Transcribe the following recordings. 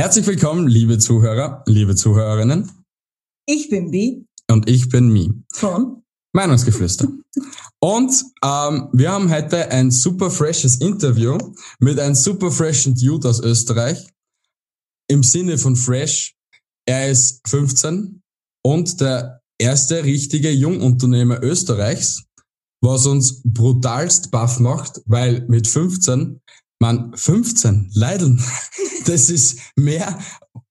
Herzlich willkommen, liebe Zuhörer, liebe Zuhörerinnen. Ich bin Bi. Und ich bin Mi. Von Meinungsgeflüster. Und ähm, wir haben heute ein super freshes Interview mit einem super freshen Dude aus Österreich. Im Sinne von fresh, er ist 15 und der erste richtige Jungunternehmer Österreichs, was uns brutalst baff macht, weil mit 15 man, 15, Leideln, das ist mehr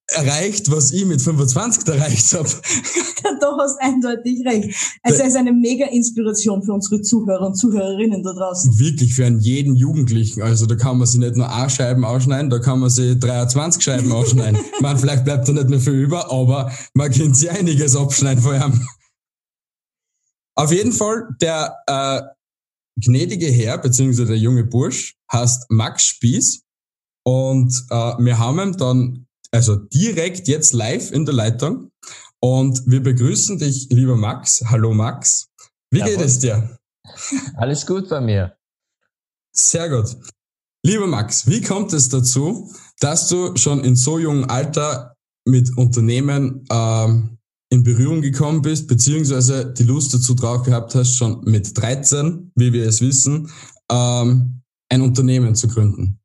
erreicht, was ich mit 25 erreicht habe. Du hast eindeutig recht. Also er ist eine mega Inspiration für unsere Zuhörer und Zuhörerinnen da draußen. Wirklich für einen jeden Jugendlichen. Also da kann man sich nicht nur A-Scheiben ausschneiden, da kann man sich 23 Scheiben ausschneiden. man, vielleicht bleibt da nicht mehr viel über, aber man kann sich einiges abschneiden vor ihm. Auf jeden Fall, der äh, gnädige Herr, beziehungsweise der junge Bursch, heißt Max Spieß. Und äh, wir haben ihn dann, also direkt jetzt live in der Leitung. Und wir begrüßen dich, lieber Max. Hallo Max. Wie Jawohl. geht es dir? Alles gut bei mir. Sehr gut. Lieber Max, wie kommt es dazu, dass du schon in so jungem Alter mit Unternehmen ähm, in Berührung gekommen bist, beziehungsweise die Lust dazu drauf gehabt hast, schon mit 13, wie wir es wissen, ähm, ein Unternehmen zu gründen?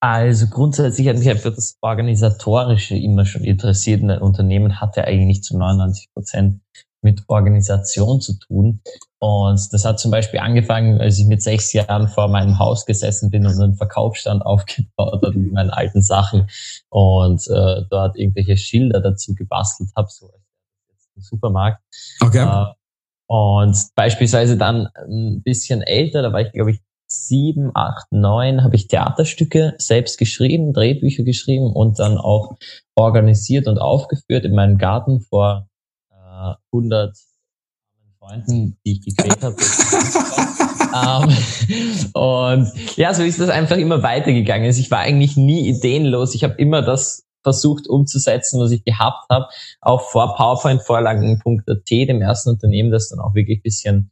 Also grundsätzlich hat mich einfach das Organisatorische immer schon interessiert. Ein Unternehmen hatte eigentlich zu 99 Prozent mit Organisation zu tun. Und das hat zum Beispiel angefangen, als ich mit sechs Jahren vor meinem Haus gesessen bin und einen Verkaufsstand aufgebaut habe mit meinen alten Sachen und äh, dort irgendwelche Schilder dazu gebastelt habe, so im Supermarkt. Okay. Äh, und beispielsweise dann ein bisschen älter, da war ich, glaube ich, sieben, acht, neun, habe ich Theaterstücke selbst geschrieben, Drehbücher geschrieben und dann auch organisiert und aufgeführt in meinem Garten vor äh, 100 Freunden, die ich gequält habe. ähm, und ja, so ist das einfach immer weitergegangen. Also ich war eigentlich nie ideenlos. Ich habe immer das versucht umzusetzen, was ich gehabt habe, auch vor PowerPoint-Vorlagen.at, dem ersten Unternehmen, das dann auch wirklich bisschen,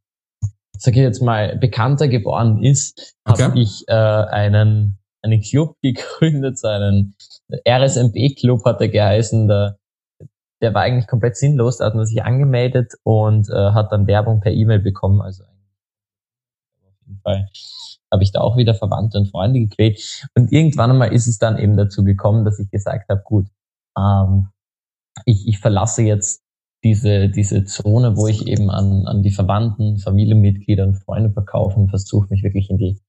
sage ich jetzt mal, bekannter geworden ist, okay. habe ich äh, einen einen Club gegründet, so einen RSMB-Club hat er geheißen, der, der war eigentlich komplett sinnlos, da hat man sich angemeldet und äh, hat dann Werbung per E-Mail bekommen, also auf jeden Fall habe ich da auch wieder Verwandte und Freunde gequält. Und irgendwann einmal ist es dann eben dazu gekommen, dass ich gesagt habe, gut, ähm, ich, ich verlasse jetzt diese, diese Zone, wo ich eben an, an die Verwandten, Familienmitglieder und Freunde verkaufe und versuche mich wirklich in die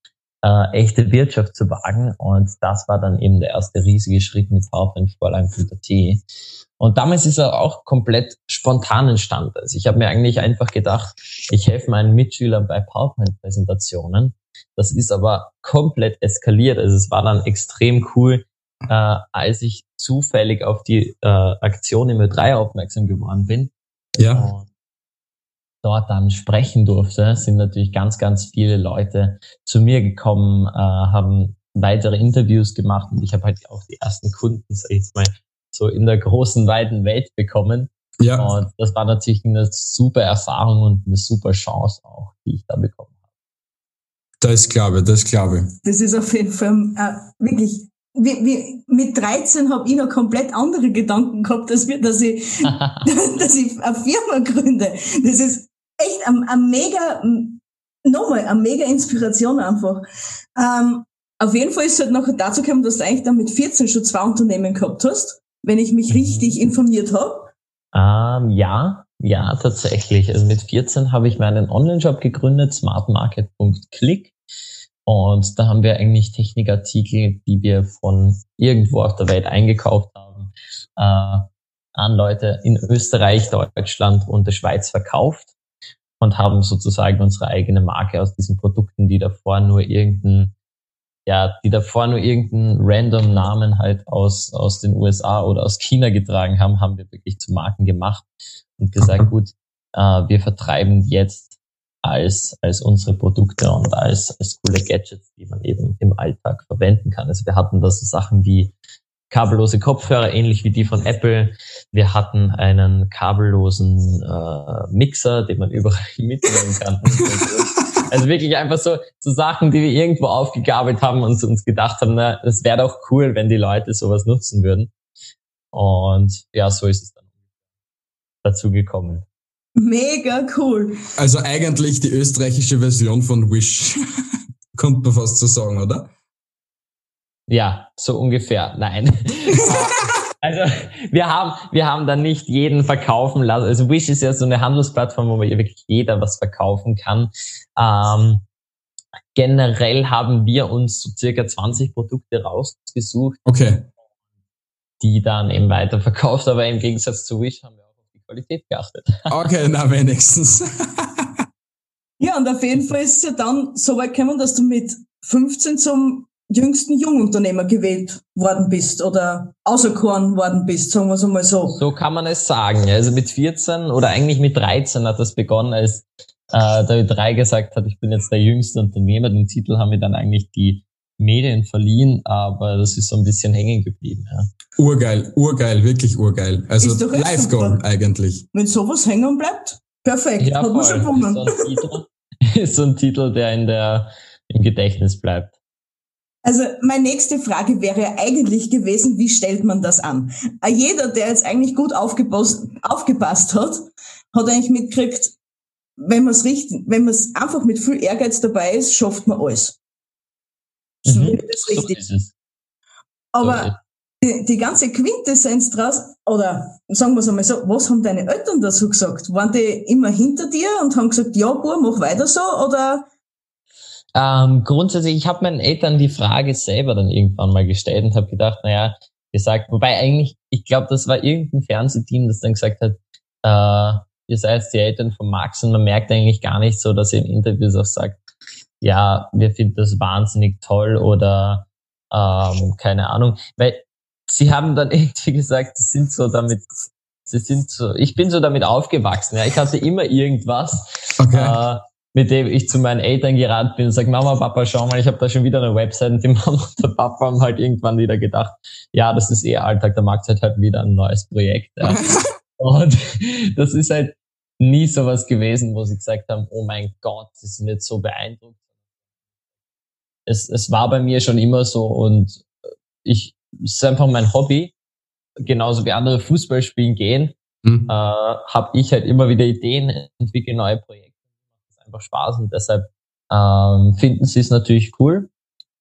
äh, echte Wirtschaft zu wagen. Und das war dann eben der erste riesige Schritt mit Vorlang.at. Und damals ist er auch komplett spontan entstanden. Also ich habe mir eigentlich einfach gedacht, ich helfe meinen Mitschülern bei PowerPoint-Präsentationen das ist aber komplett eskaliert. Also es war dann extrem cool, äh, als ich zufällig auf die äh, Aktion im Ö3 aufmerksam geworden bin. Ja. Und dort dann sprechen durfte, sind natürlich ganz, ganz viele Leute zu mir gekommen, äh, haben weitere Interviews gemacht und ich habe halt auch die ersten Kunden, sag ich jetzt mal, so in der großen, weiten Welt bekommen. Ja. Und das war natürlich eine super Erfahrung und eine super Chance auch, die ich da bekommen das glaube ich, das glaube ich. Das ist auf jeden Fall äh, wirklich. Wie, wie, mit 13 habe ich noch komplett andere Gedanken gehabt, dass, wir, dass, ich, dass ich eine Firma gründe. Das ist echt ein, ein mega, nochmal, eine mega Inspiration einfach. Ähm, auf jeden Fall ist es halt nachher dazu gekommen, dass du eigentlich dann mit 14 schon zwei Unternehmen gehabt hast, wenn ich mich mhm. richtig informiert habe. Ähm, ja, ja, tatsächlich. Also mit 14 habe ich meinen Online-Shop gegründet, smartmarket.click. Und da haben wir eigentlich Technikartikel, die wir von irgendwo auf der Welt eingekauft haben, äh, an Leute in Österreich, Deutschland und der Schweiz verkauft und haben sozusagen unsere eigene Marke aus diesen Produkten, die davor nur irgendein, ja, die davor nur irgendeinen random Namen halt aus, aus den USA oder aus China getragen haben, haben wir wirklich zu Marken gemacht und gesagt, gut, äh, wir vertreiben jetzt als, als unsere Produkte und als, als coole Gadgets, die man eben im Alltag verwenden kann. Also wir hatten da so Sachen wie kabellose Kopfhörer, ähnlich wie die von Apple. Wir hatten einen kabellosen äh, Mixer, den man überall mitnehmen kann. Also wirklich einfach so, so Sachen, die wir irgendwo aufgegabelt haben und uns gedacht haben, na, es wäre doch cool, wenn die Leute sowas nutzen würden. Und ja, so ist es dann dazu gekommen. Mega cool. Also eigentlich die österreichische Version von Wish. Kommt man fast so sagen, oder? Ja, so ungefähr. Nein. also wir haben, wir haben da nicht jeden verkaufen lassen. Also Wish ist ja so eine Handelsplattform, wo wirklich jeder was verkaufen kann. Ähm, generell haben wir uns so circa 20 Produkte rausgesucht. Okay. Die dann eben weiterverkauft, aber im Gegensatz zu Wish haben wir Qualität geachtet. Okay, na wenigstens. ja, und auf jeden Fall ist es ja dann so weit gekommen, dass du mit 15 zum jüngsten Jungunternehmer gewählt worden bist oder auserkoren worden bist, sagen wir es einmal so. So kann man es sagen. Also mit 14 oder eigentlich mit 13 hat das begonnen, als äh, David Drei gesagt hat, ich bin jetzt der jüngste Unternehmer. Den Titel haben wir dann eigentlich die Medien verliehen, aber das ist so ein bisschen hängen geblieben. Ja. Urgeil, urgeil, wirklich urgeil. Also Life Goal eigentlich. Wenn sowas hängen bleibt, perfekt. Ja, hat man schon gewonnen. Ist so, ein Titel, ist so ein Titel, der in der im Gedächtnis bleibt. Also meine nächste Frage wäre eigentlich gewesen, wie stellt man das an? Äh, jeder, der jetzt eigentlich gut aufgepasst, aufgepasst hat, hat eigentlich mitgekriegt, wenn man es richtig, wenn man es einfach mit viel Ehrgeiz dabei ist, schafft man alles. Mhm. das richtig. So Aber die, die, ganze Quintessenz draus, oder sagen wir es einmal so, was haben deine Eltern dazu gesagt? Waren die immer hinter dir und haben gesagt, ja, Bur, mach weiter so, oder ähm, grundsätzlich, ich habe meinen Eltern die Frage selber dann irgendwann mal gestellt und habe gedacht, naja, gesagt, wobei eigentlich, ich glaube, das war irgendein Fernsehteam, das dann gesagt hat, äh, ihr seid die Eltern von Max und man merkt eigentlich gar nicht so, dass ihr in Interviews auch sagt, ja, wir finden das wahnsinnig toll oder ähm, keine Ahnung, weil sie haben dann irgendwie gesagt, sie sind so damit, sie sind so, ich bin so damit aufgewachsen, ja, ich hatte immer irgendwas. Okay. Äh, mit dem ich zu meinen Eltern gerannt bin und sage, Mama, Papa, schau mal, ich habe da schon wieder eine Website und die Mama und der Papa haben halt irgendwann wieder gedacht, ja, das ist eh Alltag, der Markt hat halt wieder ein neues Projekt. Ja. und das ist halt nie sowas gewesen, wo sie gesagt haben, oh mein Gott, sie sind jetzt so beeindruckt. Es, es war bei mir schon immer so und ich, es ist einfach mein Hobby, genauso wie andere Fußball spielen gehen, mhm. äh, habe ich halt immer wieder Ideen, entwickle neue Projekte einfach Spaß und deshalb ähm, finden sie es natürlich cool.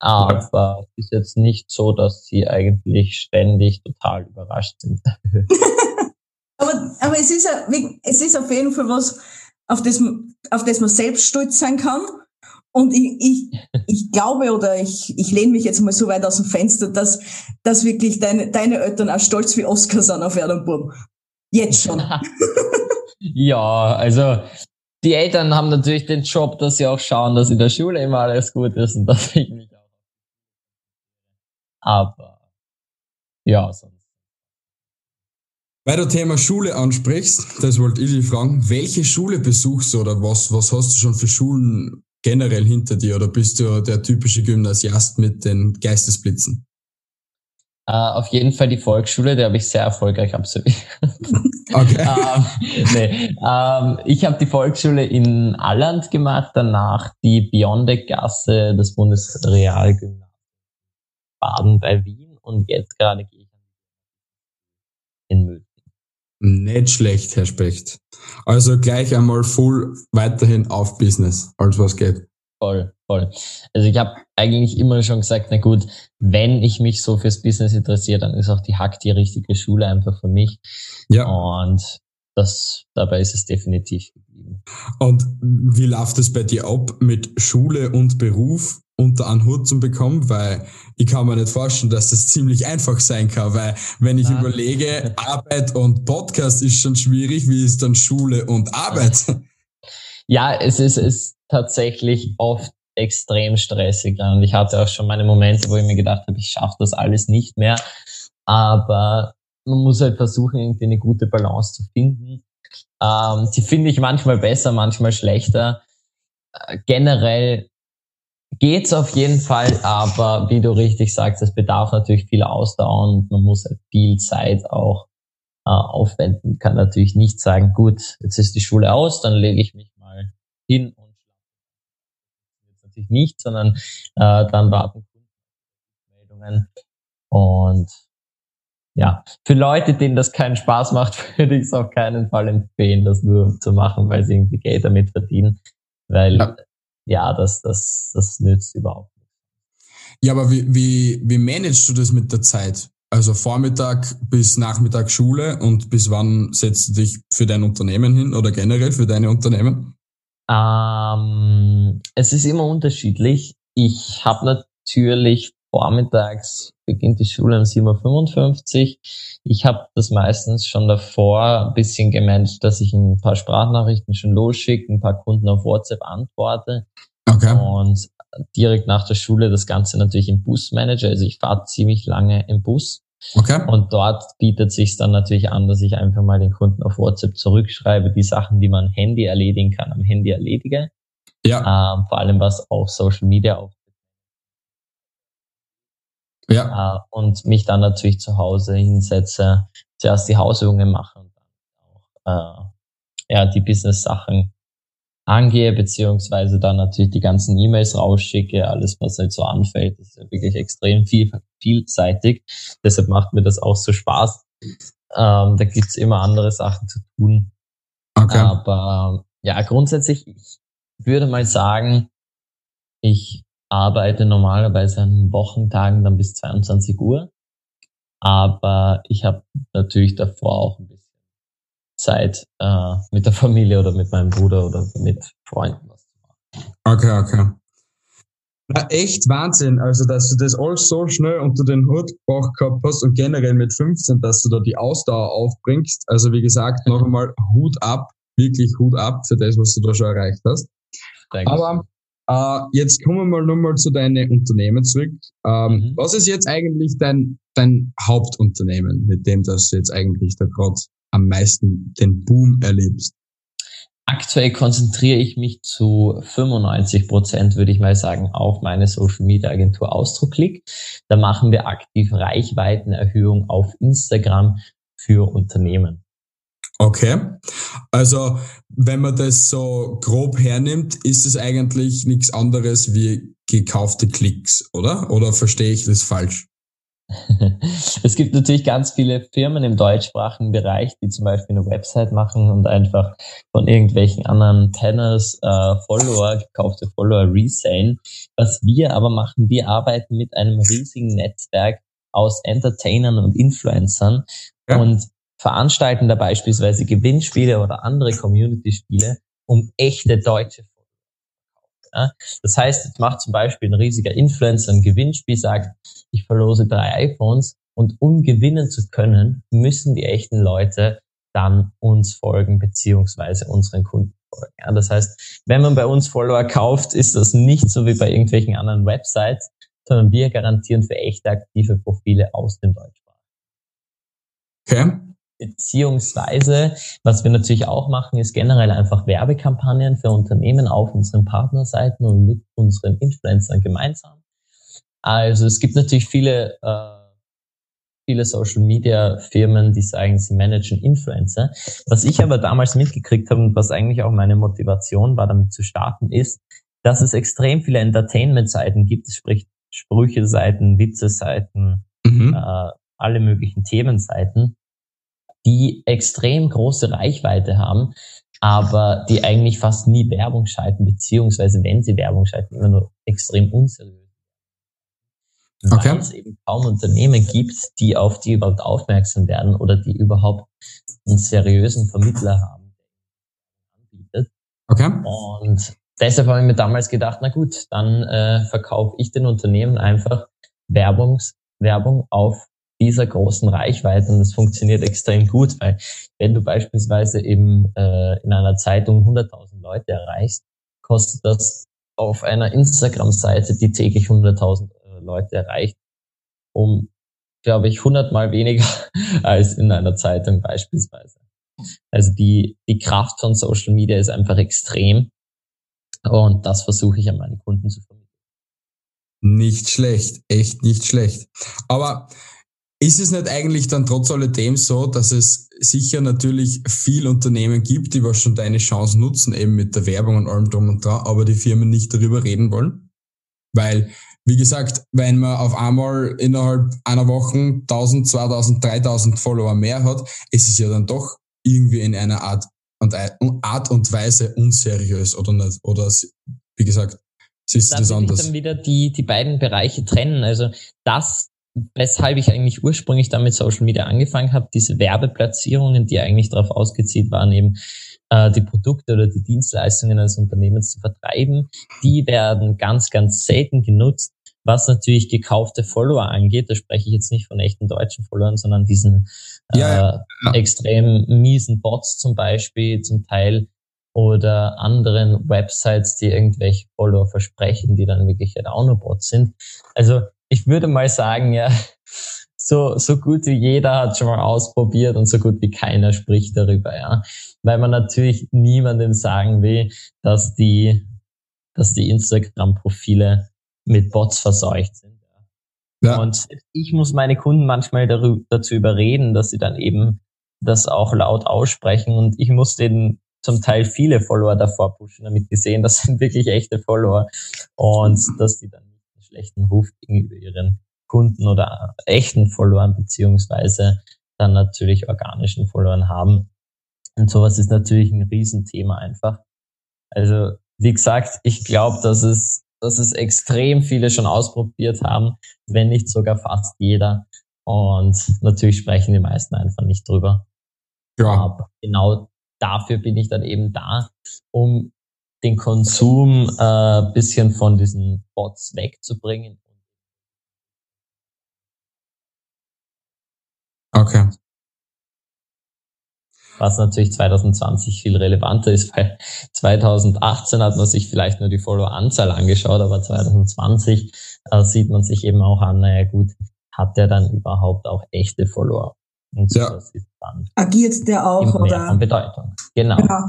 Aber es ist jetzt nicht so, dass sie eigentlich ständig total überrascht sind. aber, aber es ist, es ist auf jeden Fall was, auf das, auf das man selbst stolz sein kann. Und ich, ich, ich glaube oder ich, ich lehne mich jetzt mal so weit aus dem Fenster, dass, dass wirklich deine, deine Eltern auch stolz wie Oscar sind auf Erdenburg. Jetzt schon. ja, also die Eltern haben natürlich den Job, dass sie auch schauen, dass in der Schule immer alles gut ist und dass ich mich auch. Aber ja, sonst. Weil du Thema Schule ansprichst, das wollte ich dich fragen, welche Schule besuchst du oder was, was hast du schon für Schulen generell hinter dir oder bist du der typische Gymnasiast mit den Geistesblitzen? Uh, auf jeden Fall die Volksschule, die habe ich sehr erfolgreich absolviert. Okay. ähm, nee, ähm, ich habe die Volksschule in Alland gemacht, danach die Biondeck-Gasse, das Bundesrealgymnasium Baden bei Wien und jetzt gerade gehe ich in München. Nicht schlecht, Herr Specht. Also gleich einmal full weiterhin auf Business, als was geht. Voll, voll. Also ich habe eigentlich immer schon gesagt, na gut, wenn ich mich so fürs Business interessiere, dann ist auch die Hack die richtige Schule einfach für mich. Ja. Und das, dabei ist es definitiv geblieben. Und wie läuft es bei dir ab mit Schule und Beruf unter einen Hut zu bekommen? Weil ich kann mir nicht vorstellen, dass das ziemlich einfach sein kann, weil wenn ich Nein. überlege, Arbeit und Podcast ist schon schwierig, wie ist dann Schule und Arbeit? Ja, es ist, ist tatsächlich oft extrem stressig. Und ich hatte auch schon meine Momente, wo ich mir gedacht habe, ich schaffe das alles nicht mehr. Aber man muss halt versuchen, irgendwie eine gute Balance zu finden. Ähm, die finde ich manchmal besser, manchmal schlechter. Äh, generell geht's auf jeden Fall, aber wie du richtig sagst, es bedarf natürlich viel Ausdauer und man muss halt viel Zeit auch äh, aufwenden. Kann natürlich nicht sagen, gut, jetzt ist die Schule aus, dann lege ich mich mal hin natürlich nicht, sondern äh, dann warten Meldungen. Und ja, für Leute, denen das keinen Spaß macht, würde ich es auf keinen Fall empfehlen, das nur zu machen, weil sie irgendwie Geld damit verdienen. Weil ja, ja das, das, das nützt überhaupt nicht. Ja, aber wie, wie, wie managst du das mit der Zeit? Also Vormittag bis Nachmittag Schule und bis wann setzt du dich für dein Unternehmen hin oder generell für deine Unternehmen? Ähm, es ist immer unterschiedlich. Ich habe natürlich vormittags beginnt die Schule um 7.55 Uhr. Ich habe das meistens schon davor ein bisschen gemanagt, dass ich ein paar Sprachnachrichten schon losschicke, ein paar Kunden auf WhatsApp antworte. Okay. Und direkt nach der Schule das Ganze natürlich im Bus manage. Also ich fahre ziemlich lange im Bus. Okay. Und dort bietet sich dann natürlich an, dass ich einfach mal den Kunden auf WhatsApp zurückschreibe, die Sachen, die man Handy erledigen kann, am Handy erledige. Ja. Ähm, vor allem was auf Social Media ja. Äh, und mich dann natürlich zu Hause hinsetze, zuerst die Hausübungen mache und dann auch äh, ja, die Business-Sachen angehe, beziehungsweise dann natürlich die ganzen E-Mails rausschicke, alles, was halt so anfällt. Das ist ja wirklich extrem viel, vielseitig. Deshalb macht mir das auch so Spaß. Ähm, da gibt's immer andere Sachen zu tun. Okay. Aber ja, grundsätzlich, ich würde mal sagen, ich arbeite normalerweise an Wochentagen dann bis 22 Uhr. Aber ich habe natürlich davor auch ein bisschen Zeit äh, mit der Familie oder mit meinem Bruder oder mit Freunden was zu machen. Okay, okay. Na, echt Wahnsinn, also dass du das alles so schnell unter den Hut gebracht gehabt hast und generell mit 15, dass du da die Ausdauer aufbringst. Also wie gesagt, noch einmal Hut ab, wirklich Hut ab für das, was du da schon erreicht hast. Danke. Aber äh, jetzt kommen wir mal nochmal zu deinen Unternehmen zurück. Ähm, mhm. Was ist jetzt eigentlich dein, dein Hauptunternehmen, mit dem das jetzt eigentlich da gerade am meisten den Boom erlebst? Aktuell konzentriere ich mich zu 95 Prozent, würde ich mal sagen, auf meine Social Media Agentur Ausdrucklick. Da machen wir aktiv Reichweitenerhöhung auf Instagram für Unternehmen. Okay. Also, wenn man das so grob hernimmt, ist es eigentlich nichts anderes wie gekaufte Klicks, oder? Oder verstehe ich das falsch? es gibt natürlich ganz viele Firmen im deutschsprachigen Bereich, die zum Beispiel eine Website machen und einfach von irgendwelchen anderen Tenners äh, Follower, gekaufte Follower resellen. Was wir aber machen, wir arbeiten mit einem riesigen Netzwerk aus Entertainern und Influencern ja. und veranstalten da beispielsweise Gewinnspiele oder andere Community-Spiele, um echte deutsche ja? Das heißt, jetzt macht zum Beispiel ein riesiger Influencer ein Gewinnspiel, sagt, ich verlose drei iPhones und um gewinnen zu können, müssen die echten Leute dann uns folgen beziehungsweise unseren Kunden folgen. Ja? Das heißt, wenn man bei uns Follower kauft, ist das nicht so wie bei irgendwelchen anderen Websites, sondern wir garantieren für echte aktive Profile aus dem Deutschsprachigen. Okay. Beziehungsweise, was wir natürlich auch machen, ist generell einfach Werbekampagnen für Unternehmen auf unseren Partnerseiten und mit unseren Influencern gemeinsam. Also es gibt natürlich viele, äh, viele Social Media Firmen, die sagen, sie managen Influencer. Was ich aber damals mitgekriegt habe und was eigentlich auch meine Motivation war, damit zu starten, ist, dass es extrem viele Entertainment-Seiten gibt, sprich Sprüche-Seiten, Witze-Seiten, mhm. äh, alle möglichen Themenseiten die extrem große Reichweite haben, aber die eigentlich fast nie Werbung schalten, beziehungsweise wenn sie Werbung schalten, immer nur extrem unseriös. Okay. Weil es eben kaum Unternehmen gibt, die auf die überhaupt aufmerksam werden oder die überhaupt einen seriösen Vermittler haben, anbietet. Okay. Und deshalb habe ich mir damals gedacht, na gut, dann äh, verkaufe ich den Unternehmen einfach Werbungs, Werbung auf dieser großen Reichweite und es funktioniert extrem gut, weil wenn du beispielsweise eben äh, in einer Zeitung 100.000 Leute erreichst, kostet das auf einer Instagram-Seite, die täglich 100.000 äh, Leute erreicht, um, glaube ich, 100 mal weniger als in einer Zeitung beispielsweise. Also die, die Kraft von Social Media ist einfach extrem und das versuche ich an meine Kunden zu vermitteln. Nicht schlecht, echt nicht schlecht. Aber ist es nicht eigentlich dann trotz alledem so, dass es sicher natürlich viel Unternehmen gibt, die was schon deine Chance nutzen, eben mit der Werbung und allem drum und dran, aber die Firmen nicht darüber reden wollen? Weil, wie gesagt, wenn man auf einmal innerhalb einer Woche 1000, 2000, 3000 Follower mehr hat, ist es ja dann doch irgendwie in einer Art und, Art und Weise unseriös oder nicht. Oder, wie gesagt, siehst du das anders. Ich dann wieder die, die beiden Bereiche trennen. Also das, weshalb ich eigentlich ursprünglich damit Social Media angefangen habe, diese Werbeplatzierungen, die eigentlich darauf ausgezielt waren, eben äh, die Produkte oder die Dienstleistungen eines Unternehmens zu vertreiben, die werden ganz, ganz selten genutzt. Was natürlich gekaufte Follower angeht, da spreche ich jetzt nicht von echten deutschen Followern, sondern diesen äh, ja, ja. extrem miesen Bots zum Beispiel zum Teil oder anderen Websites, die irgendwelche Follower versprechen, die dann wirklich halt auch nur Bots sind. Also ich würde mal sagen, ja, so, so gut wie jeder hat schon mal ausprobiert und so gut wie keiner spricht darüber, ja. Weil man natürlich niemandem sagen will, dass die, dass die Instagram-Profile mit Bots verseucht sind. Ja. Und ich muss meine Kunden manchmal darüber, dazu überreden, dass sie dann eben das auch laut aussprechen und ich muss denen zum Teil viele Follower davor pushen, damit die sehen, das sind wirklich echte Follower und dass die dann schlechten Ruf gegenüber ihren Kunden oder echten Followern beziehungsweise dann natürlich organischen Followern haben. Und sowas ist natürlich ein Riesenthema einfach. Also, wie gesagt, ich glaube, dass es, dass es extrem viele schon ausprobiert haben, wenn nicht sogar fast jeder. Und natürlich sprechen die meisten einfach nicht drüber. Ja. Aber genau dafür bin ich dann eben da, um den Konsum äh, bisschen von diesen Bots wegzubringen Okay. Was natürlich 2020 viel relevanter ist, weil 2018 hat man sich vielleicht nur die Follower-Anzahl angeschaut, aber 2020 äh, sieht man sich eben auch an, naja gut, hat der dann überhaupt auch echte Follower? Und so, ja. das ist dann Agiert der auch, oder? Von Bedeutung. Genau. genau.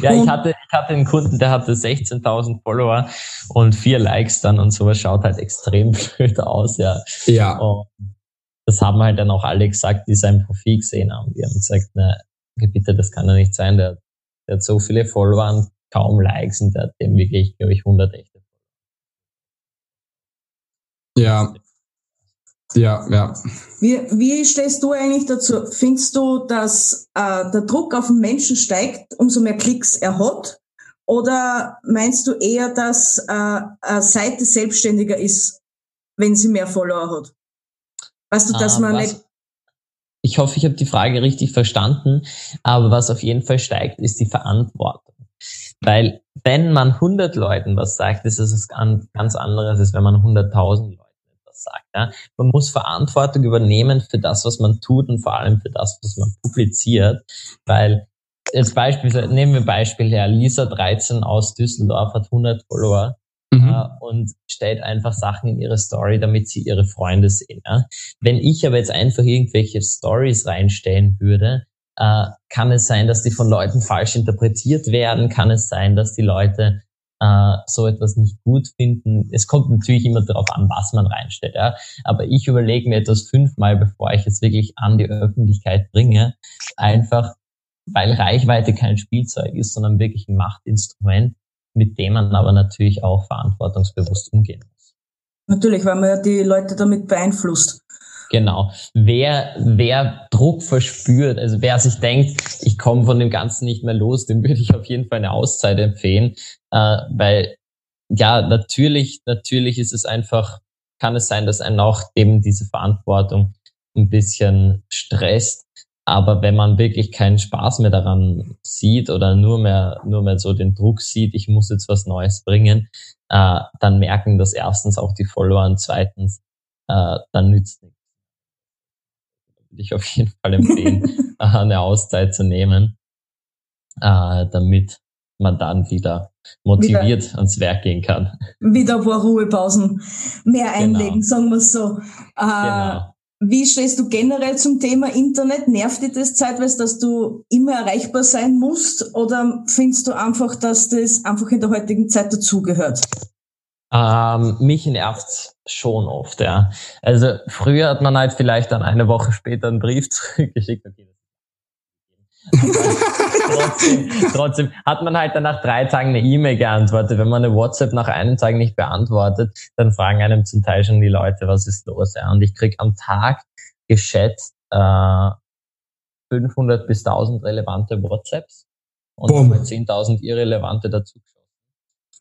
Ja, ich hatte, ich hatte einen Kunden, der hatte 16.000 Follower und vier Likes dann und sowas schaut halt extrem blöd aus, ja. Ja. Und das haben halt dann auch alle gesagt, die sein Profil gesehen haben. Die haben gesagt, na, bitte, das kann ja nicht sein. Der, der hat so viele Follower und kaum Likes und der hat dem wirklich, glaube ich, 100 echte Ja. Ja, ja. Wie, wie stehst du eigentlich dazu? Findest du, dass äh, der Druck auf den Menschen steigt, umso mehr Klicks er hat? Oder meinst du eher, dass äh, eine Seite selbstständiger ist, wenn sie mehr Follower hat? Weißt du, dass ah, man nicht. Ich hoffe, ich habe die Frage richtig verstanden, aber was auf jeden Fall steigt, ist die Verantwortung. Weil wenn man 100 Leuten was sagt, ist es ganz, ganz anderes, als wenn man 100.000 Leuten etwas sagt. Ja? Man muss Verantwortung übernehmen für das, was man tut und vor allem für das, was man publiziert, weil jetzt Beispiel, nehmen wir Beispiel her, Lisa 13 aus Düsseldorf hat 100 Follower mhm. äh, und stellt einfach Sachen in ihre Story, damit sie ihre Freunde sehen. Ja? Wenn ich aber jetzt einfach irgendwelche Stories reinstellen würde, äh, kann es sein, dass die von Leuten falsch interpretiert werden, kann es sein, dass die Leute äh, so etwas nicht gut finden. Es kommt natürlich immer darauf an, was man reinstellt. Ja? Aber ich überlege mir etwas fünfmal, bevor ich es wirklich an die Öffentlichkeit bringe, einfach weil Reichweite kein Spielzeug ist, sondern wirklich ein Machtinstrument mit dem man aber natürlich auch verantwortungsbewusst umgehen muss. Natürlich, weil man ja die Leute damit beeinflusst. Genau. Wer, wer Druck verspürt, also wer sich denkt, ich komme von dem Ganzen nicht mehr los, dem würde ich auf jeden Fall eine Auszeit empfehlen, äh, weil ja, natürlich, natürlich ist es einfach, kann es sein, dass einen auch eben diese Verantwortung ein bisschen stresst. Aber wenn man wirklich keinen Spaß mehr daran sieht oder nur mehr, nur mehr so den Druck sieht, ich muss jetzt was Neues bringen, äh, dann merken das erstens auch die Follower und zweitens, äh, dann nützt nichts. Würde ich auf jeden Fall empfehlen, eine Auszeit zu nehmen, äh, damit man dann wieder motiviert wieder, ans Werk gehen kann. Wieder ein paar Ruhepausen mehr einlegen, genau. sagen wir so. Äh, genau. Wie stehst du generell zum Thema Internet? Nervt dich das zeitweise, dass du immer erreichbar sein musst? Oder findest du einfach, dass das einfach in der heutigen Zeit dazugehört? Ähm, mich nervt schon oft, ja. Also früher hat man halt vielleicht dann eine Woche später einen Brief zurückgeschickt. Okay. trotzdem, trotzdem hat man halt dann nach drei Tagen eine E-Mail geantwortet. Wenn man eine WhatsApp nach einem Tag nicht beantwortet, dann fragen einem zum Teil schon die Leute, was ist los? Ja? Und ich krieg am Tag geschätzt äh, 500 bis 1000 relevante WhatsApps und 10.000 irrelevante dazu.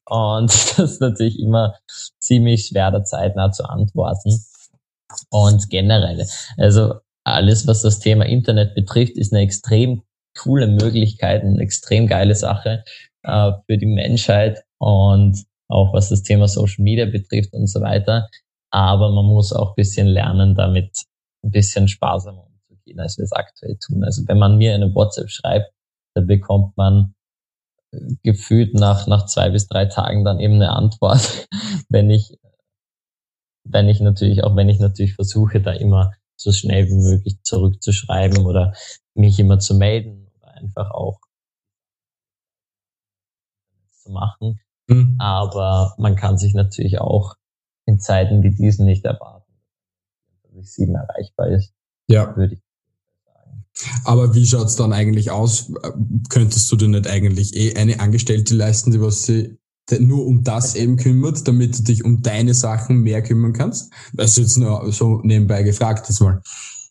Und das ist natürlich immer ziemlich schwer, da zeitnah zu antworten. Und generell, also alles, was das Thema Internet betrifft, ist eine extrem coole Möglichkeit, eine extrem geile Sache äh, für die Menschheit und auch was das Thema Social Media betrifft und so weiter. Aber man muss auch ein bisschen lernen, damit ein bisschen sparsamer umzugehen, als wir es aktuell tun. Also wenn man mir eine WhatsApp schreibt, dann bekommt man gefühlt nach, nach zwei bis drei Tagen dann eben eine Antwort, wenn ich, wenn ich natürlich, auch wenn ich natürlich versuche, da immer so schnell wie möglich zurückzuschreiben oder mich immer zu melden oder einfach auch zu machen. Mhm. Aber man kann sich natürlich auch in Zeiten wie diesen nicht erwarten, dass ich sieben erreichbar ist. Ja. Würde ich. Aber wie schaut's dann eigentlich aus? Könntest du dir nicht eigentlich eh eine Angestellte leisten, die was sie nur um das eben kümmert, damit du dich um deine Sachen mehr kümmern kannst? Das ist jetzt nur so nebenbei gefragt jetzt mal.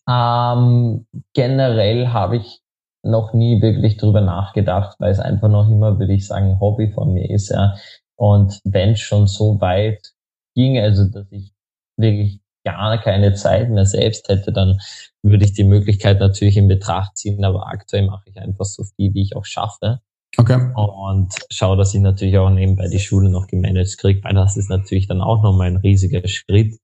Ähm, generell habe ich noch nie wirklich drüber nachgedacht, weil es einfach noch immer, würde ich sagen, Hobby von mir ist, ja. Und wenn schon so weit ging, also dass ich wirklich gar keine Zeit mehr selbst hätte, dann würde ich die Möglichkeit natürlich in Betracht ziehen, aber aktuell mache ich einfach so viel, wie ich auch schaffe. Okay. Und schaue, dass ich natürlich auch nebenbei die Schule noch gemanagt kriege, weil das ist natürlich dann auch nochmal ein riesiger Schritt.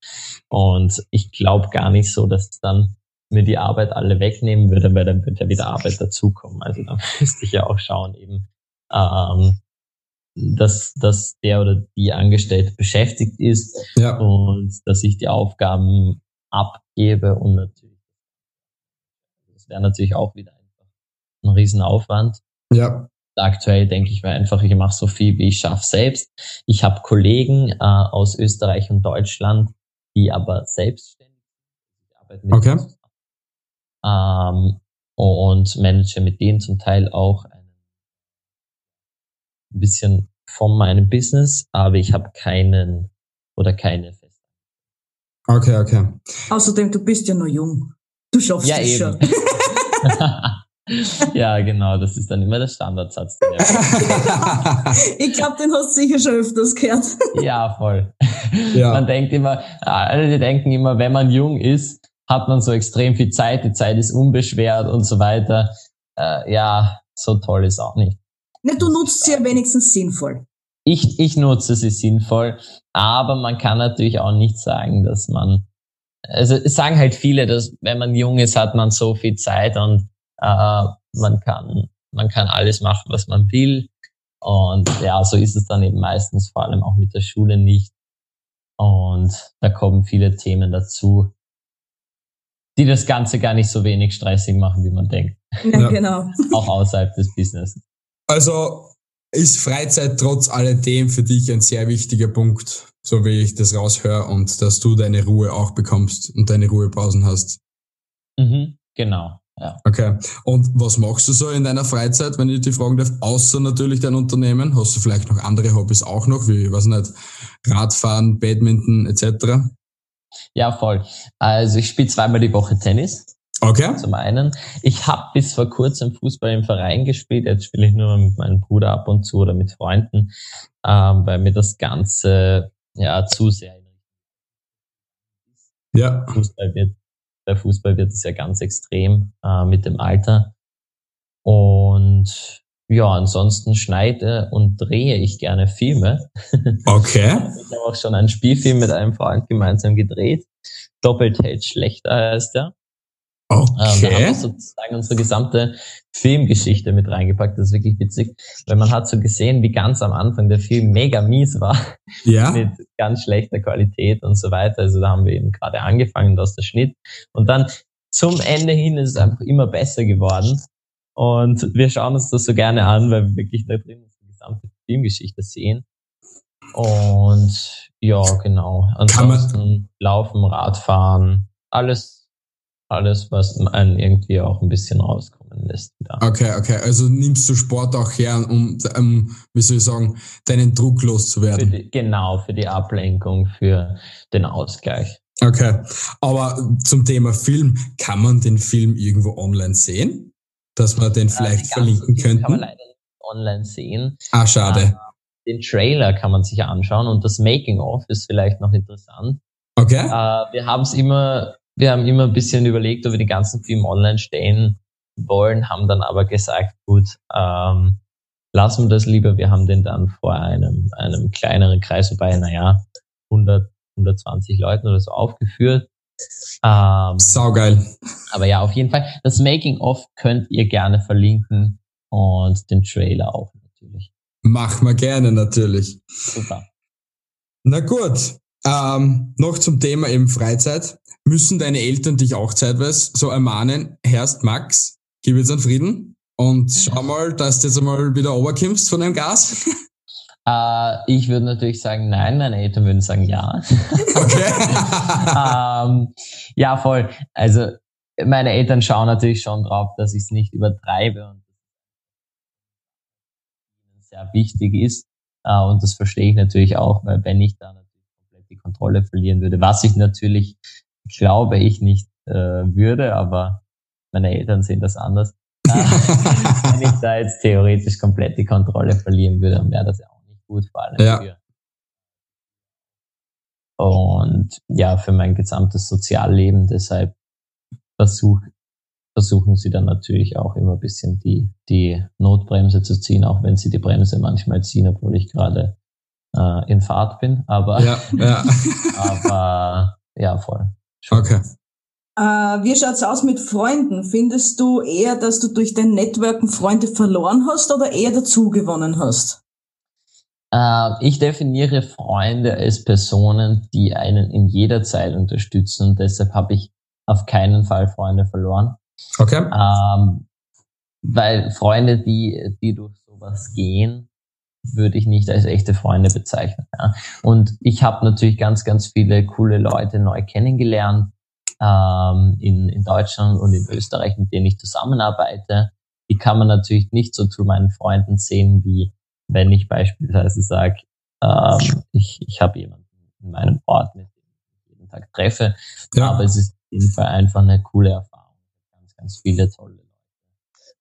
Und ich glaube gar nicht so, dass dann mir die Arbeit alle wegnehmen würde, weil dann wird ja wieder Arbeit dazukommen. Also dann müsste ich ja auch schauen, eben, ähm, dass, dass der oder die Angestellte beschäftigt ist ja. und dass ich die Aufgaben abgebe und natürlich, das wäre natürlich auch wieder einfach ein Riesenaufwand. Ja. Aktuell denke ich mir einfach, ich mache so viel, wie ich schaffe selbst. Ich habe Kollegen äh, aus Österreich und Deutschland, die aber selbstständig arbeiten. Okay. Ähm, und manage mit denen zum Teil auch ein bisschen von meinem Business, aber ich habe keinen oder keine. Okay, okay. Außerdem, du bist ja noch jung. Du schaffst ja, es eben. schon. ja, genau, das ist dann immer der Standardsatz. ich glaube, den hast du sicher schon öfters gehört. ja, voll. Ja. Man denkt immer, alle denken immer, wenn man jung ist, hat man so extrem viel Zeit, die Zeit ist unbeschwert und so weiter. Äh, ja, so toll ist auch nicht. Ne, du nutzt sie ja wenigstens sinnvoll. Ich, ich nutze sie sinnvoll, aber man kann natürlich auch nicht sagen, dass man, also es sagen halt viele, dass wenn man jung ist, hat man so viel Zeit und äh, man kann, man kann alles machen, was man will. Und ja, so ist es dann eben meistens, vor allem auch mit der Schule nicht. Und da kommen viele Themen dazu, die das Ganze gar nicht so wenig stressig machen, wie man denkt. Ja, genau. auch außerhalb des Business. Also ist Freizeit trotz alledem für dich ein sehr wichtiger Punkt, so wie ich das raushöre, und dass du deine Ruhe auch bekommst und deine Ruhepausen hast. Mhm, genau. Ja. Okay. Und was machst du so in deiner Freizeit, wenn ich dich fragen darf, außer natürlich dein Unternehmen? Hast du vielleicht noch andere Hobbys auch noch, wie, weiß nicht, Radfahren, Badminton etc.? Ja, voll. Also ich spiele zweimal die Woche Tennis. Okay. Zum einen. Ich habe bis vor kurzem Fußball im Verein gespielt. Jetzt spiele ich nur mit meinem Bruder ab und zu oder mit Freunden, ähm, weil mir das Ganze ja zu sehr ja. Fußball wird bei Fußball wird es ja ganz extrem äh, mit dem Alter. Und ja, ansonsten schneide und drehe ich gerne Filme. Okay. ich habe auch schon einen Spielfilm mit einem Freund gemeinsam gedreht. Doppelt hält schlechter heißt der. Okay. Ähm, da haben wir sozusagen unsere gesamte Filmgeschichte mit reingepackt. Das ist wirklich witzig, weil man hat so gesehen, wie ganz am Anfang der Film mega mies war. Ja. mit ganz schlechter Qualität und so weiter. Also da haben wir eben gerade angefangen, aus der Schnitt. Und dann zum Ende hin ist es einfach immer besser geworden. Und wir schauen uns das so gerne an, weil wir wirklich da drin die gesamte Filmgeschichte sehen. Und ja, genau. Ansonsten laufen, Radfahren, alles alles, was einen irgendwie auch ein bisschen rauskommen lässt. Wieder. Okay, okay. Also nimmst du Sport auch her, um, um wie soll ich sagen, deinen Druck loszuwerden. Für die, genau, für die Ablenkung, für den Ausgleich. Okay. Aber zum Thema Film, kann man den Film irgendwo online sehen? Dass wir den vielleicht ja, verlinken könnten? Kann man leider nicht online sehen. Ah, schade. Uh, den Trailer kann man sich anschauen und das Making-of ist vielleicht noch interessant. Okay. Uh, wir haben es immer wir haben immer ein bisschen überlegt, ob wir die ganzen Filme online stellen wollen, haben dann aber gesagt, gut, ähm, lassen wir das lieber. Wir haben den dann vor einem, einem kleineren Kreis, wobei, naja, 100, 120 Leuten oder so aufgeführt. Ähm, Saugeil. Aber ja, auf jeden Fall. Das Making-of könnt ihr gerne verlinken und den Trailer auch natürlich. Machen wir gerne natürlich. Super. Na gut, ähm, noch zum Thema eben Freizeit. Müssen deine Eltern dich auch zeitweise so ermahnen, Herrst Max, gib jetzt einen Frieden und schau mal, dass du jetzt einmal wieder runterkommst von dem Gas? Uh, ich würde natürlich sagen, nein, meine Eltern würden sagen ja. Okay. ähm, ja, voll. Also meine Eltern schauen natürlich schon drauf, dass ich es nicht übertreibe und sehr wichtig ist. Uh, und das verstehe ich natürlich auch, weil wenn ich da natürlich komplett die Kontrolle verlieren würde, was ich natürlich glaube ich nicht äh, würde, aber meine Eltern sehen das anders. Wenn ich da jetzt theoretisch komplett die Kontrolle verlieren würde, dann wäre das ja auch nicht gut, vor allem ja. für. Und ja, für mein gesamtes Sozialleben, deshalb versuch, versuchen sie dann natürlich auch immer ein bisschen die, die Notbremse zu ziehen, auch wenn sie die Bremse manchmal ziehen, obwohl ich gerade äh, in Fahrt bin. Aber, ja, ja. aber ja, voll. Okay. Äh, wie schaut's aus mit Freunden? Findest du eher, dass du durch dein Networken Freunde verloren hast oder eher dazugewonnen hast? Äh, ich definiere Freunde als Personen, die einen in jeder Zeit unterstützen. deshalb habe ich auf keinen Fall Freunde verloren. Okay. Ähm, weil Freunde, die, die durch sowas gehen, würde ich nicht als echte Freunde bezeichnen. Ja. Und ich habe natürlich ganz, ganz viele coole Leute neu kennengelernt ähm, in, in Deutschland und in Österreich, mit denen ich zusammenarbeite. Die kann man natürlich nicht so zu meinen Freunden sehen, wie wenn ich beispielsweise sage, ähm, ich, ich habe jemanden in meinem Ort, mit dem ich jeden Tag treffe. Ja. Aber es ist auf jeden Fall einfach eine coole Erfahrung. Ganz, ganz viele tolle Leute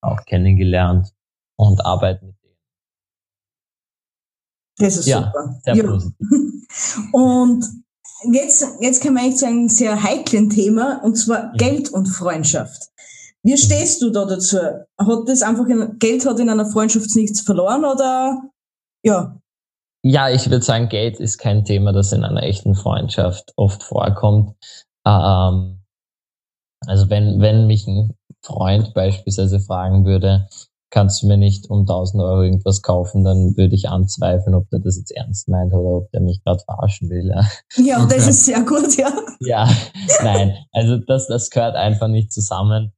auch kennengelernt und arbeite mit das ist ja, super. Sehr ja. positiv. Und jetzt, jetzt kommen wir eigentlich zu einem sehr heiklen Thema, und zwar mhm. Geld und Freundschaft. Wie stehst du da dazu? Hat das einfach in, Geld hat in einer Freundschaft nichts verloren oder ja? Ja, ich würde sagen, Geld ist kein Thema, das in einer echten Freundschaft oft vorkommt. Ähm, also wenn, wenn mich ein Freund beispielsweise fragen würde, kannst du mir nicht um 1000 Euro irgendwas kaufen, dann würde ich anzweifeln, ob der das jetzt ernst meint oder ob der mich gerade verarschen will. Ja, ja okay. das ist sehr gut, ja. Ja, nein, also das, das gehört einfach nicht zusammen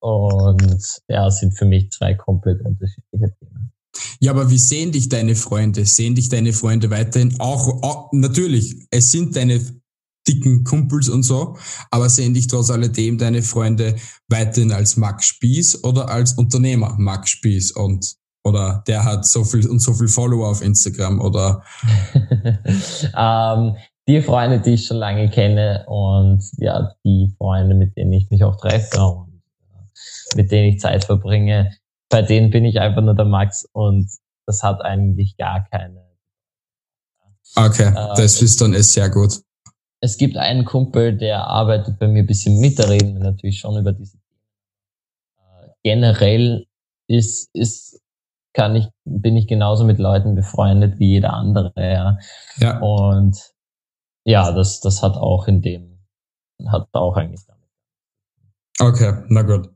und ja, sind für mich zwei komplett unterschiedliche Themen. Ja, aber wie sehen dich deine Freunde? Sehen dich deine Freunde weiterhin? Auch, auch natürlich, es sind deine dicken Kumpels und so, aber sehen dich trotz alledem deine Freunde weiterhin als Max Spieß oder als Unternehmer Max Spieß und oder der hat so viel und so viel Follower auf Instagram oder ähm, die Freunde, die ich schon lange kenne und ja, die Freunde, mit denen ich mich auch treffe und äh, mit denen ich Zeit verbringe, bei denen bin ich einfach nur der Max und das hat eigentlich gar keine. Okay, äh, das ist dann ist sehr gut es gibt einen Kumpel, der arbeitet bei mir ein bisschen mit, da reden wir natürlich schon über diese Themen. Äh, generell ist, ist, kann ich, bin ich genauso mit Leuten befreundet wie jeder andere, ja. ja. Und ja, das, das hat auch in dem, hat auch eigentlich damit. Okay, na gut.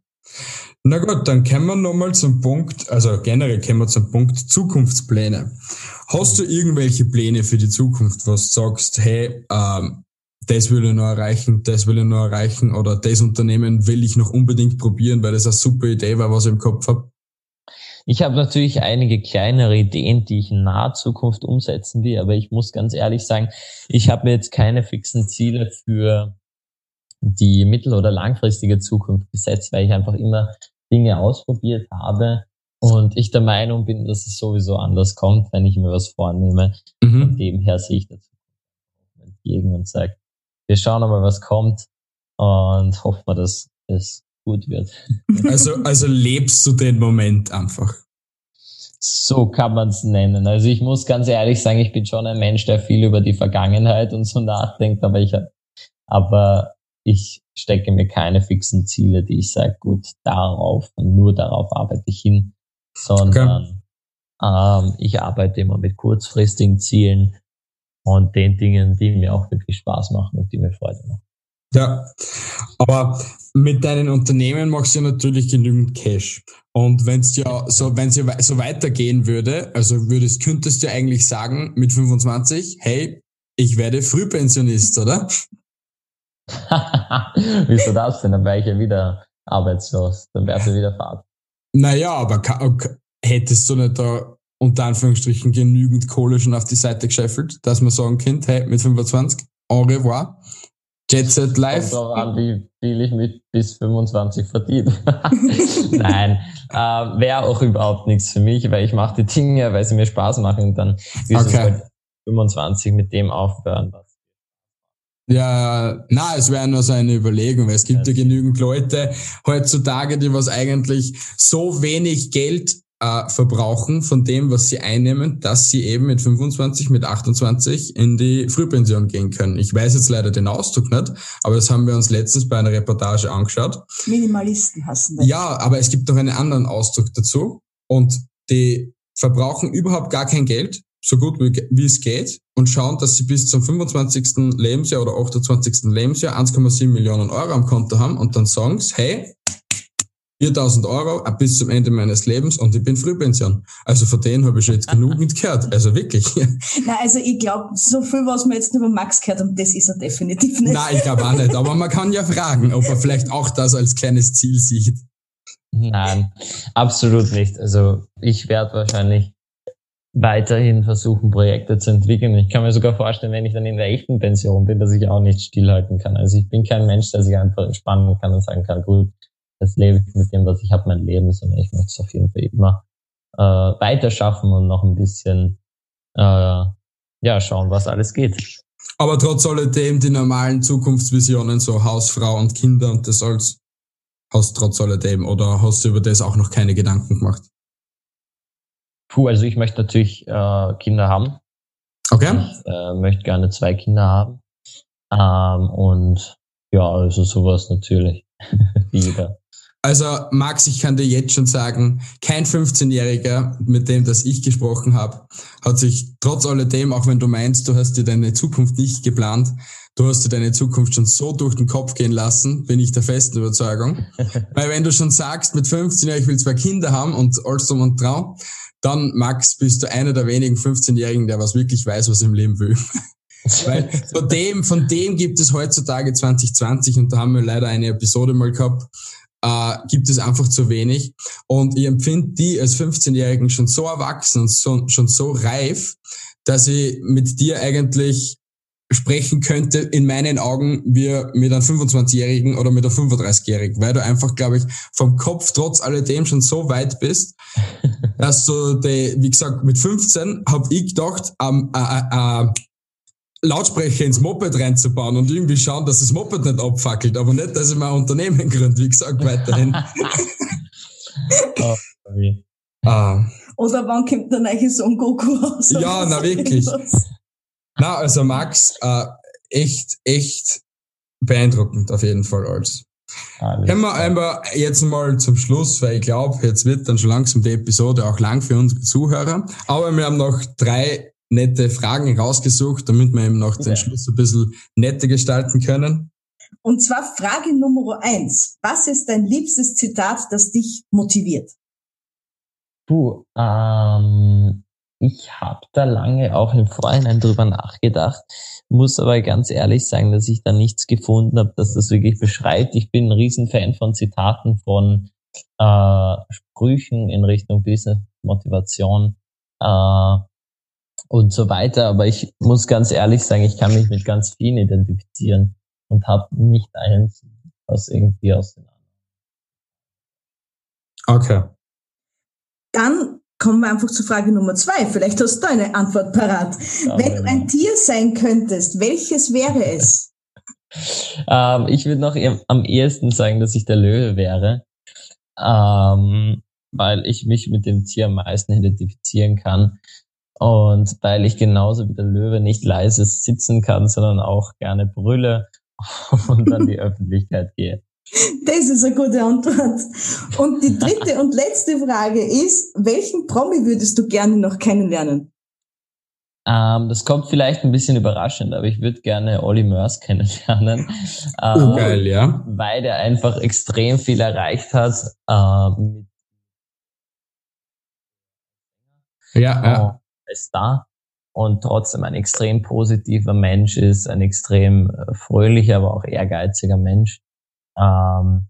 Na gut, dann kommen wir nochmal zum Punkt, also generell kommen wir zum Punkt Zukunftspläne. Hast du irgendwelche Pläne für die Zukunft, was du sagst, hey, ähm, das will ich noch erreichen, das will ich noch erreichen oder das Unternehmen will ich noch unbedingt probieren, weil das eine super Idee war, was ich im Kopf habe? Ich habe natürlich einige kleinere Ideen, die ich in naher Zukunft umsetzen will, aber ich muss ganz ehrlich sagen, ich habe mir jetzt keine fixen Ziele für die mittel- oder langfristige Zukunft gesetzt, weil ich einfach immer Dinge ausprobiert habe und ich der Meinung bin, dass es sowieso anders kommt, wenn ich mir was vornehme. Mhm. Von dem her sehe ich dazu entgegen und sage, wir schauen mal, was kommt und hoffen wir, dass es gut wird. Also, also lebst du den Moment einfach. So kann man es nennen. Also ich muss ganz ehrlich sagen, ich bin schon ein Mensch, der viel über die Vergangenheit und so nachdenkt, aber ich, aber ich stecke mir keine fixen Ziele, die ich sage, gut, darauf und nur darauf arbeite ich hin, sondern okay. ähm, ich arbeite immer mit kurzfristigen Zielen und den Dingen, die mir auch wirklich Spaß machen und die mir Freude machen. Ja, aber mit deinen Unternehmen machst du ja natürlich genügend Cash. Und wenn es ja so, wenn es ja so weitergehen würde, also würdest, könntest du eigentlich sagen mit 25, hey, ich werde Frühpensionist, oder? Wieso das denn? Dann wäre ich ja wieder arbeitslos. Dann wärst du wieder Fahrt. Naja, aber hättest du nicht da unter Anführungsstrichen genügend Kohle schon auf die Seite gescheffelt, dass man sagen könnte, hey, mit 25, au revoir, Jet Set Live. Kommt an, wie viel ich mit bis 25 verdiene. Nein, äh, wäre auch überhaupt nichts für mich, weil ich mache die Dinge, weil sie mir Spaß machen und dann wirst okay. halt 25 mit dem aufhören. Was ja, na, es wäre nur so eine Überlegung, weil es gibt ja, ja genügend Leute heutzutage, die was eigentlich so wenig Geld äh, verbrauchen von dem, was sie einnehmen, dass sie eben mit 25, mit 28 in die Frühpension gehen können. Ich weiß jetzt leider den Ausdruck nicht, aber das haben wir uns letztens bei einer Reportage angeschaut. Minimalisten hassen das. Ja, aber es gibt noch einen anderen Ausdruck dazu und die verbrauchen überhaupt gar kein Geld, so gut wie, wie es geht und schauen, dass sie bis zum 25. Lebensjahr oder 28. Lebensjahr 1,7 Millionen Euro am Konto haben und dann sagen sie, hey, 4000 Euro bis zum Ende meines Lebens und ich bin Frühpension. Also von denen habe ich schon jetzt genügend gehört. Also wirklich. Nein, also ich glaube, so viel, was wir jetzt über Max gehört haben, das ist er definitiv nicht. Nein, ich glaube auch nicht. Aber man kann ja fragen, ob er vielleicht auch das als kleines Ziel sieht. Nein, absolut nicht. Also ich werde wahrscheinlich weiterhin versuchen, Projekte zu entwickeln. Ich kann mir sogar vorstellen, wenn ich dann in der echten Pension bin, dass ich auch nicht stillhalten kann. Also ich bin kein Mensch, der sich einfach entspannen kann und sagen kann, gut, das lebe ich mit dem, was ich habe, mein Leben, sondern ich möchte es auf jeden Fall immer äh, weiter schaffen und noch ein bisschen äh, ja schauen, was alles geht. Aber trotz alledem die normalen Zukunftsvisionen, so Hausfrau und Kinder und das alles, hast trotz alledem oder hast du über das auch noch keine Gedanken gemacht? Puh, also ich möchte natürlich äh, Kinder haben. Okay. Ich äh, möchte gerne zwei Kinder haben. Ähm, und ja, also sowas natürlich. Jeder. Also Max, ich kann dir jetzt schon sagen, kein 15-Jähriger, mit dem das ich gesprochen habe, hat sich trotz alledem, auch wenn du meinst, du hast dir deine Zukunft nicht geplant, du hast dir deine Zukunft schon so durch den Kopf gehen lassen, bin ich der festen Überzeugung. Weil wenn du schon sagst, mit 15 Jahren, ich will zwei Kinder haben und alles drum und trau, dann Max, bist du einer der wenigen 15-Jährigen, der was wirklich weiß, was im Leben will. Weil von dem, von dem gibt es heutzutage 2020 und da haben wir leider eine Episode mal gehabt, äh, gibt es einfach zu wenig. Und ich empfinde die als 15-Jährigen schon so erwachsen und so, schon so reif, dass ich mit dir eigentlich sprechen könnte, in meinen Augen, wie mit einem 25-Jährigen oder mit einem 35-Jährigen, weil du einfach, glaube ich, vom Kopf trotz alledem schon so weit bist, dass du, die, wie gesagt, mit 15 habe ich gedacht, ähm, äh, äh, äh, Lautsprecher ins Moped reinzubauen und irgendwie schauen, dass das Moped nicht abfackelt, aber nicht, dass ich mein Unternehmen gründe, wie gesagt, weiterhin. oh, ah. Oder wann kommt der neue Son Goku raus? Ja, na wirklich. Na, also Max, äh, echt, echt beeindruckend auf jeden Fall alles. Können wir einmal jetzt mal zum Schluss, weil ich glaube, jetzt wird dann schon langsam die Episode auch lang für unsere Zuhörer. Aber wir haben noch drei nette Fragen rausgesucht, damit wir eben noch den Schluss ein bisschen netter gestalten können. Und zwar Frage Nummer eins. Was ist dein liebstes Zitat, das dich motiviert? Puh, ähm, ich habe da lange auch im Vorhinein drüber nachgedacht, muss aber ganz ehrlich sagen, dass ich da nichts gefunden habe, dass das wirklich beschreibt. Ich bin ein Riesenfan von Zitaten, von äh, Sprüchen in Richtung Business, Motivation. Äh, und so weiter. Aber ich muss ganz ehrlich sagen, ich kann mich mit ganz vielen identifizieren. und habe nicht eins, was irgendwie aus den anderen. Okay. Dann kommen wir einfach zu Frage Nummer zwei. Vielleicht hast du eine Antwort parat. Ja, Wenn du ein Tier sein könntest, welches wäre es? Ähm, ich würde noch am ehesten sagen, dass ich der Löwe wäre, ähm, weil ich mich mit dem Tier am meisten identifizieren kann und weil ich genauso wie der Löwe nicht leise sitzen kann, sondern auch gerne brülle und an die Öffentlichkeit gehe. Das ist eine gute Antwort. Und die dritte und letzte Frage ist, welchen Promi würdest du gerne noch kennenlernen? Ähm, das kommt vielleicht ein bisschen überraschend, aber ich würde gerne Olli Mörs kennenlernen. Oh, ähm, geil, ja. weil der einfach extrem viel erreicht hat ähm, Ja, ja. Ist da und trotzdem ein extrem positiver Mensch ist, ein extrem äh, fröhlicher, aber auch ehrgeiziger Mensch, ähm,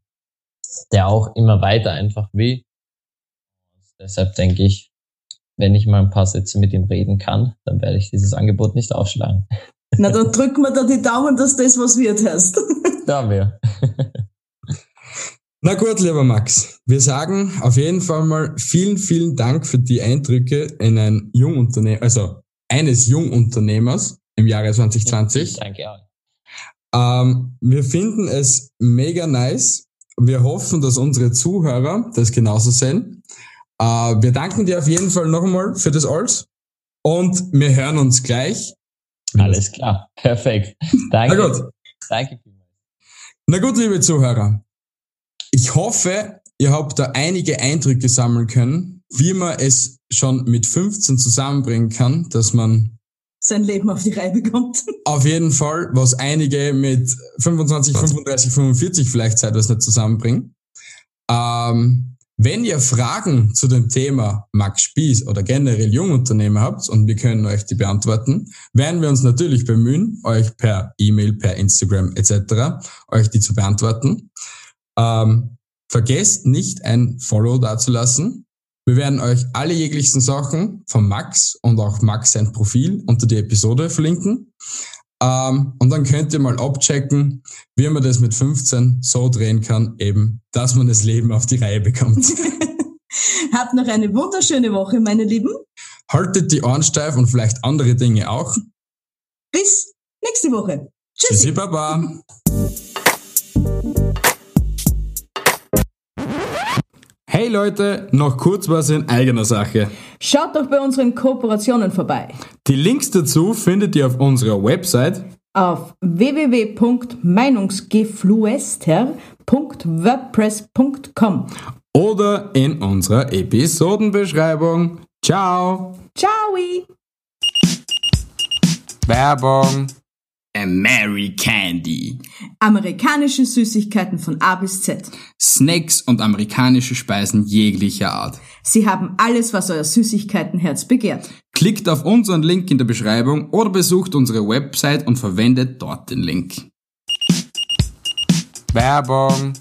der auch immer weiter einfach will. Deshalb denke ich, wenn ich mal ein paar Sätze mit ihm reden kann, dann werde ich dieses Angebot nicht aufschlagen. Na, dann drücken wir da die Daumen, dass das was wird hast. Da wir. Na gut, lieber Max, wir sagen auf jeden Fall mal vielen, vielen Dank für die Eindrücke in ein Jungunternehmen, also eines Jungunternehmers im Jahre 2020. Danke auch. Ähm, wir finden es mega nice. Wir hoffen, dass unsere Zuhörer das genauso sehen. Äh, wir danken dir auf jeden Fall noch einmal für das alles und wir hören uns gleich. Alles klar. Perfekt. Danke. Na gut. Danke. Na gut, liebe Zuhörer. Ich hoffe, ihr habt da einige Eindrücke sammeln können, wie man es schon mit 15 zusammenbringen kann, dass man Sein Leben auf die Reihe bekommt. auf jeden Fall, was einige mit 25, 35, 45 vielleicht zeitweise nicht zusammenbringen. Ähm, wenn ihr Fragen zu dem Thema Max Spieß oder generell Jungunternehmer habt und wir können euch die beantworten, werden wir uns natürlich bemühen, euch per E-Mail, per Instagram etc. euch die zu beantworten. Ähm, vergesst nicht ein Follow dazulassen. Wir werden euch alle jeglichen Sachen von Max und auch Max sein Profil unter die Episode verlinken. Ähm, und dann könnt ihr mal abchecken, wie man das mit 15 so drehen kann, eben, dass man das Leben auf die Reihe bekommt. Habt noch eine wunderschöne Woche, meine Lieben. Haltet die Ohren steif und vielleicht andere Dinge auch. Bis nächste Woche. Tschüss. Tschüssi, Baba. Hey Leute, noch kurz was in eigener Sache. Schaut doch bei unseren Kooperationen vorbei. Die Links dazu findet ihr auf unserer Website Auf www.meinungsgefluester.wordpress.com. oder in unserer Episodenbeschreibung. Ciao. Ciao! Werbung. Mary Candy. Amerikanische Süßigkeiten von A bis Z. Snacks und amerikanische Speisen jeglicher Art. Sie haben alles, was euer Süßigkeitenherz begehrt. Klickt auf unseren Link in der Beschreibung oder besucht unsere Website und verwendet dort den Link. Werbung.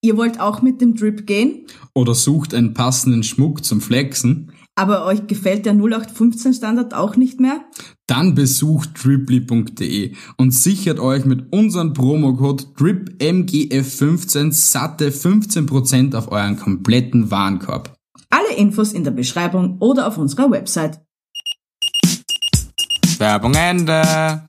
Ihr wollt auch mit dem Drip gehen, Oder sucht einen passenden Schmuck zum Flexen? Aber euch gefällt der 0815 Standard auch nicht mehr? Dann besucht driply.de und sichert euch mit unserem Promocode DRIPMGF15 satte 15% auf euren kompletten Warenkorb. Alle Infos in der Beschreibung oder auf unserer Website. Werbung Ende.